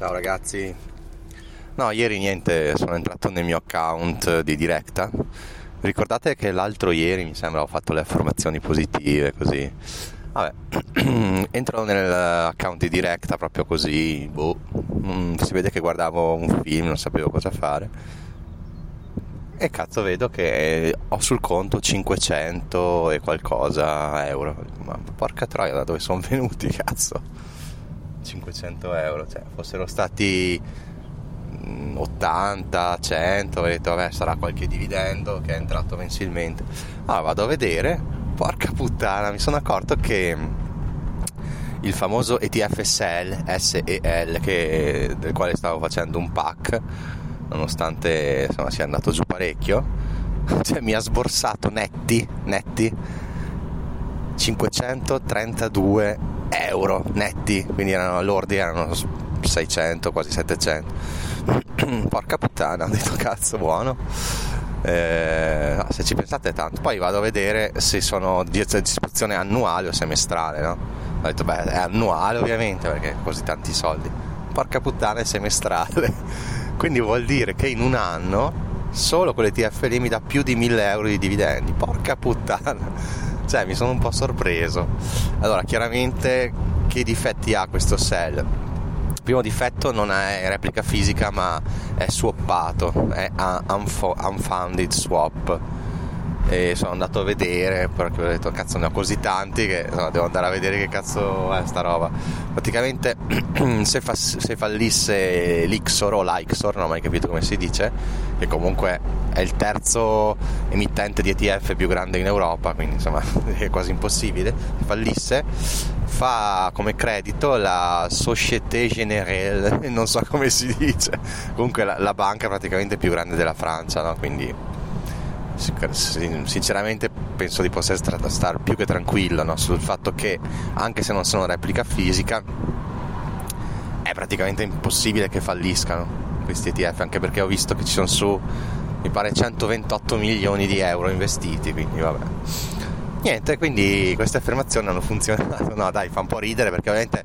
Ciao ragazzi. No, ieri niente, sono entrato nel mio account di diretta. Ricordate che l'altro ieri mi sembra ho fatto le affermazioni positive così. Vabbè, entro nell'account di diretta proprio così, boh, mm, si vede che guardavo un film, non sapevo cosa fare. E cazzo vedo che ho sul conto 500 e qualcosa euro. Ma porca troia, da dove sono venuti, cazzo? 500 euro, cioè fossero stati 80, 100, ho detto vabbè sarà qualche dividendo che è entrato mensilmente. Allora vado a vedere, porca puttana, mi sono accorto che il famoso ETF SEL, SEL che, del quale stavo facendo un pack, nonostante insomma, sia andato giù parecchio, cioè, mi ha sborsato netti, netti 532 euro netti, quindi erano lordi, erano 600, quasi 700. Porca puttana, ho detto cazzo buono. Eh, se ci pensate tanto, poi vado a vedere se sono di disposizione annuale o semestrale, no? Ho detto beh è annuale ovviamente perché così tanti soldi. Porca puttana è semestrale. Quindi vuol dire che in un anno solo con le TFL mi dà più di 1000 euro di dividendi. Porca puttana cioè mi sono un po' sorpreso. Allora, chiaramente che difetti ha questo cell? Il primo difetto non è replica fisica ma è swappato, è unfounded swap e sono andato a vedere perché ho detto cazzo ne ho così tanti che no, devo andare a vedere che cazzo è sta roba praticamente se, fa, se fallisse l'Ixor o l'Ixor non ho mai capito come si dice che comunque è il terzo emittente di ETF più grande in Europa quindi insomma è quasi impossibile se fallisse fa come credito la Société Générale non so come si dice comunque la, la banca praticamente più grande della Francia no? quindi sinceramente penso di poter stare più che tranquillo no? sul fatto che anche se non sono replica fisica è praticamente impossibile che falliscano questi ETF anche perché ho visto che ci sono su mi pare 128 milioni di euro investiti quindi vabbè niente quindi queste affermazioni hanno funzionato no dai fa un po' ridere perché ovviamente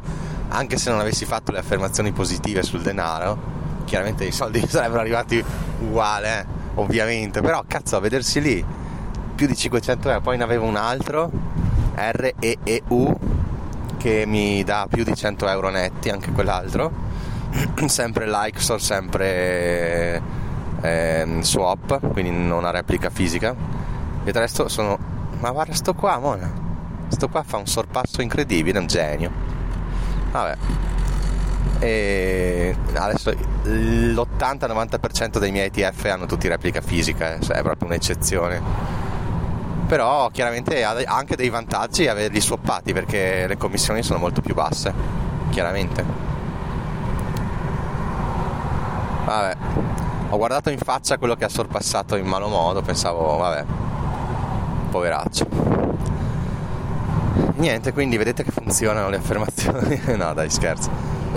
anche se non avessi fatto le affermazioni positive sul denaro chiaramente i soldi sarebbero arrivati uguali eh? Ovviamente, però cazzo a vedersi lì più di 500 euro, poi ne avevo un altro REEU che mi dà più di 100 euro netti, anche quell'altro, sempre like, Store, sempre eh, swap, quindi non una replica fisica, e il resto sono, ma guarda sto qua, mona, sto qua fa un sorpasso incredibile, un genio, vabbè e adesso l'80-90% dei miei ETF hanno tutti replica fisica, eh, cioè è proprio un'eccezione. Però chiaramente ha anche dei vantaggi averli swappati perché le commissioni sono molto più basse, chiaramente. Vabbè, ho guardato in faccia quello che ha sorpassato in malo modo, pensavo, vabbè, poveraccio. Niente, quindi vedete che funzionano le affermazioni. no, dai, scherzo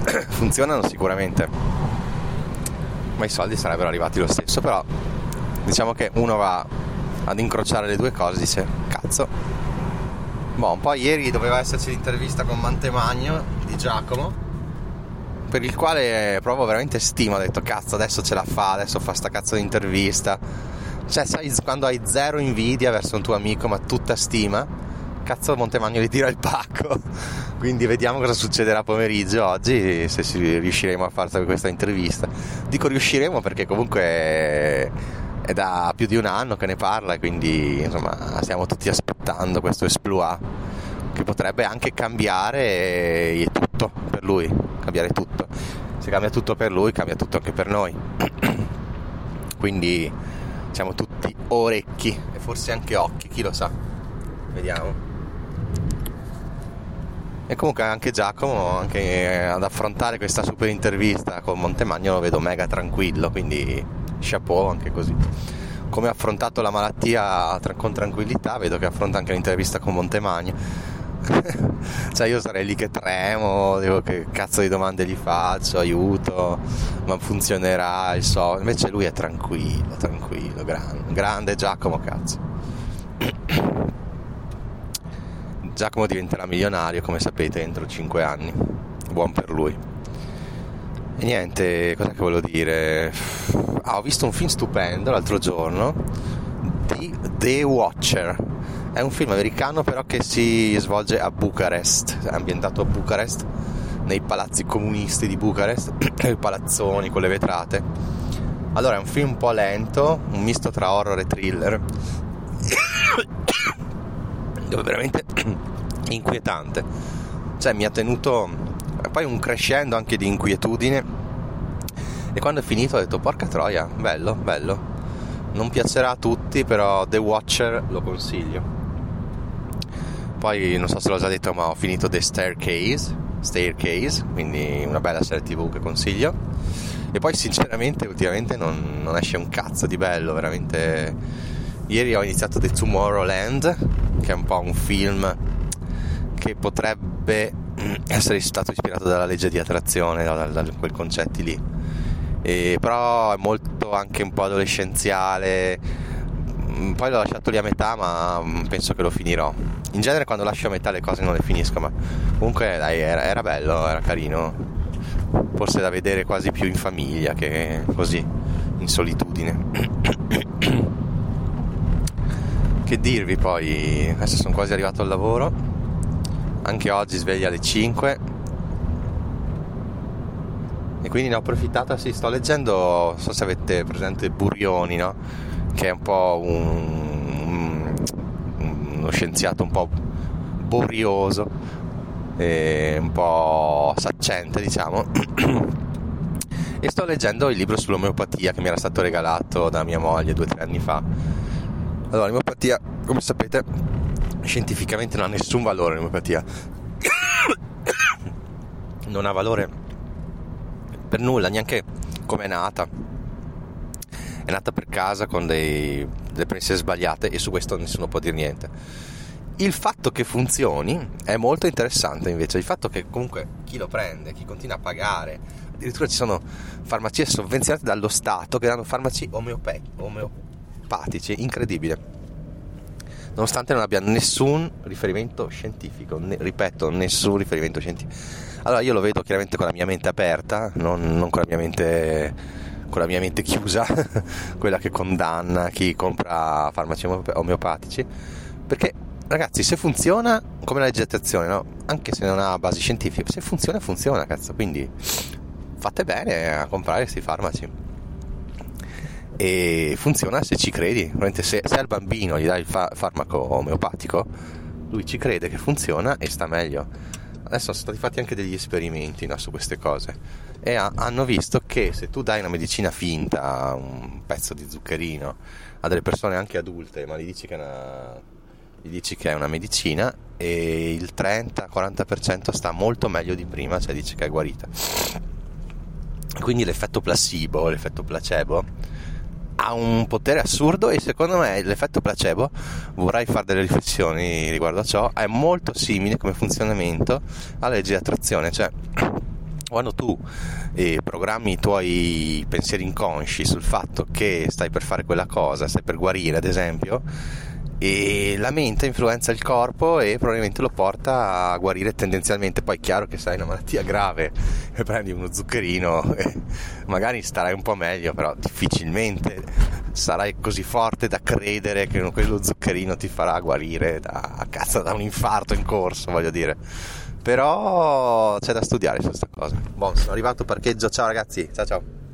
funzionano sicuramente, ma i soldi sarebbero arrivati lo stesso, però diciamo che uno va ad incrociare le due cose e dice cazzo. Boh, un po' ieri doveva esserci l'intervista con Mantemagno di Giacomo, per il quale provo veramente stima, ho detto cazzo adesso ce la fa, adesso fa sta cazzo di intervista. Cioè, sai, quando hai zero invidia verso un tuo amico, ma tutta stima, cazzo Montemagno gli tira il pacco. Quindi vediamo cosa succederà pomeriggio oggi, se riusciremo a fare questa intervista. Dico riusciremo perché comunque è da più di un anno che ne parla, quindi insomma stiamo tutti aspettando questo esploit che potrebbe anche cambiare tutto per lui, cambiare tutto. Se cambia tutto per lui, cambia tutto anche per noi. quindi siamo tutti orecchi e forse anche occhi, chi lo sa. Vediamo. E comunque anche Giacomo, anche ad affrontare questa super intervista con Montemagno lo vedo mega tranquillo, quindi chapeau anche così. Come ha affrontato la malattia con tranquillità, vedo che affronta anche l'intervista con Montemagno. cioè io sarei lì che tremo, dico che cazzo di domande gli faccio, aiuto, ma funzionerà il so. Invece lui è tranquillo, tranquillo, grande, grande Giacomo cazzo. Giacomo diventerà milionario, come sapete, entro 5 anni. Buon per lui. E niente, cosa che volevo dire? Ah, ho visto un film stupendo l'altro giorno di The Watcher. È un film americano però che si svolge a Bucarest, è ambientato a Bucarest, nei palazzi comunisti di Bucarest, i palazzoni con le vetrate. Allora è un film un po' lento, un misto tra horror e thriller, veramente inquietante. Cioè mi ha tenuto poi un crescendo anche di inquietudine e quando è finito ho detto porca troia, bello, bello. Non piacerà a tutti, però The Watcher lo consiglio. Poi non so se l'ho già detto, ma ho finito The Staircase, Staircase, quindi una bella serie TV che consiglio. E poi sinceramente ultimamente non, non esce un cazzo di bello, veramente. Ieri ho iniziato The Tomorrowland, che è un po' un film che potrebbe essere stato ispirato dalla legge di attrazione, da, da, da quei concetti lì. E, però è molto anche un po' adolescenziale. Mm, poi l'ho lasciato lì a metà, ma mm, penso che lo finirò. In genere quando lascio a metà le cose non le finisco, ma comunque dai, era, era bello, era carino. Forse da vedere quasi più in famiglia che così, in solitudine. che dirvi poi? Adesso sono quasi arrivato al lavoro anche oggi sveglia alle 5 e quindi ne ho approfittato sì, sto leggendo non so se avete presente Burioni no? che è un po' un, un, uno scienziato un po' borioso un po' saccente diciamo e sto leggendo il libro sull'omeopatia che mi era stato regalato da mia moglie due o tre anni fa allora l'omeopatia come sapete scientificamente non ha nessun valore l'omeopatia. non ha valore per nulla, neanche come è nata. È nata per casa con dei, delle premesse sbagliate e su questo nessuno può dire niente. Il fatto che funzioni è molto interessante invece, il fatto che comunque chi lo prende, chi continua a pagare, addirittura ci sono farmacie sovvenzionate dallo Stato che danno farmaci omeopatici, incredibile nonostante non abbia nessun riferimento scientifico, ne, ripeto, nessun riferimento scientifico. Allora io lo vedo chiaramente con la mia mente aperta, non, non con, la mia mente, con la mia mente chiusa, quella che condanna chi compra farmaci omeopatici, perché ragazzi se funziona come la leggettazione, no? anche se non ha basi scientifiche, se funziona funziona, cazzo, quindi fate bene a comprare questi farmaci e funziona se ci credi. Se, se al bambino gli dai il fa- farmaco omeopatico, lui ci crede che funziona e sta meglio. Adesso sono stati fatti anche degli esperimenti no, su queste cose e ha, hanno visto che se tu dai una medicina finta, un pezzo di zuccherino, a delle persone anche adulte, ma gli dici che è una, dici che è una medicina e il 30-40% sta molto meglio di prima, cioè dice che è guarita. Quindi l'effetto placebo, l'effetto placebo ha un potere assurdo e secondo me l'effetto placebo, vorrei fare delle riflessioni riguardo a ciò, è molto simile come funzionamento alla legge di attrazione, cioè quando tu eh, programmi i tuoi pensieri inconsci sul fatto che stai per fare quella cosa, stai per guarire ad esempio, e la mente influenza il corpo e probabilmente lo porta a guarire tendenzialmente. Poi è chiaro che se hai una malattia grave e prendi uno zuccherino magari starai un po' meglio però difficilmente sarai così forte da credere che quello zuccherino ti farà guarire da, cazzo, da un infarto in corso voglio dire. Però c'è da studiare su questa cosa. Buon sono arrivato parcheggio. Ciao ragazzi. Ciao ciao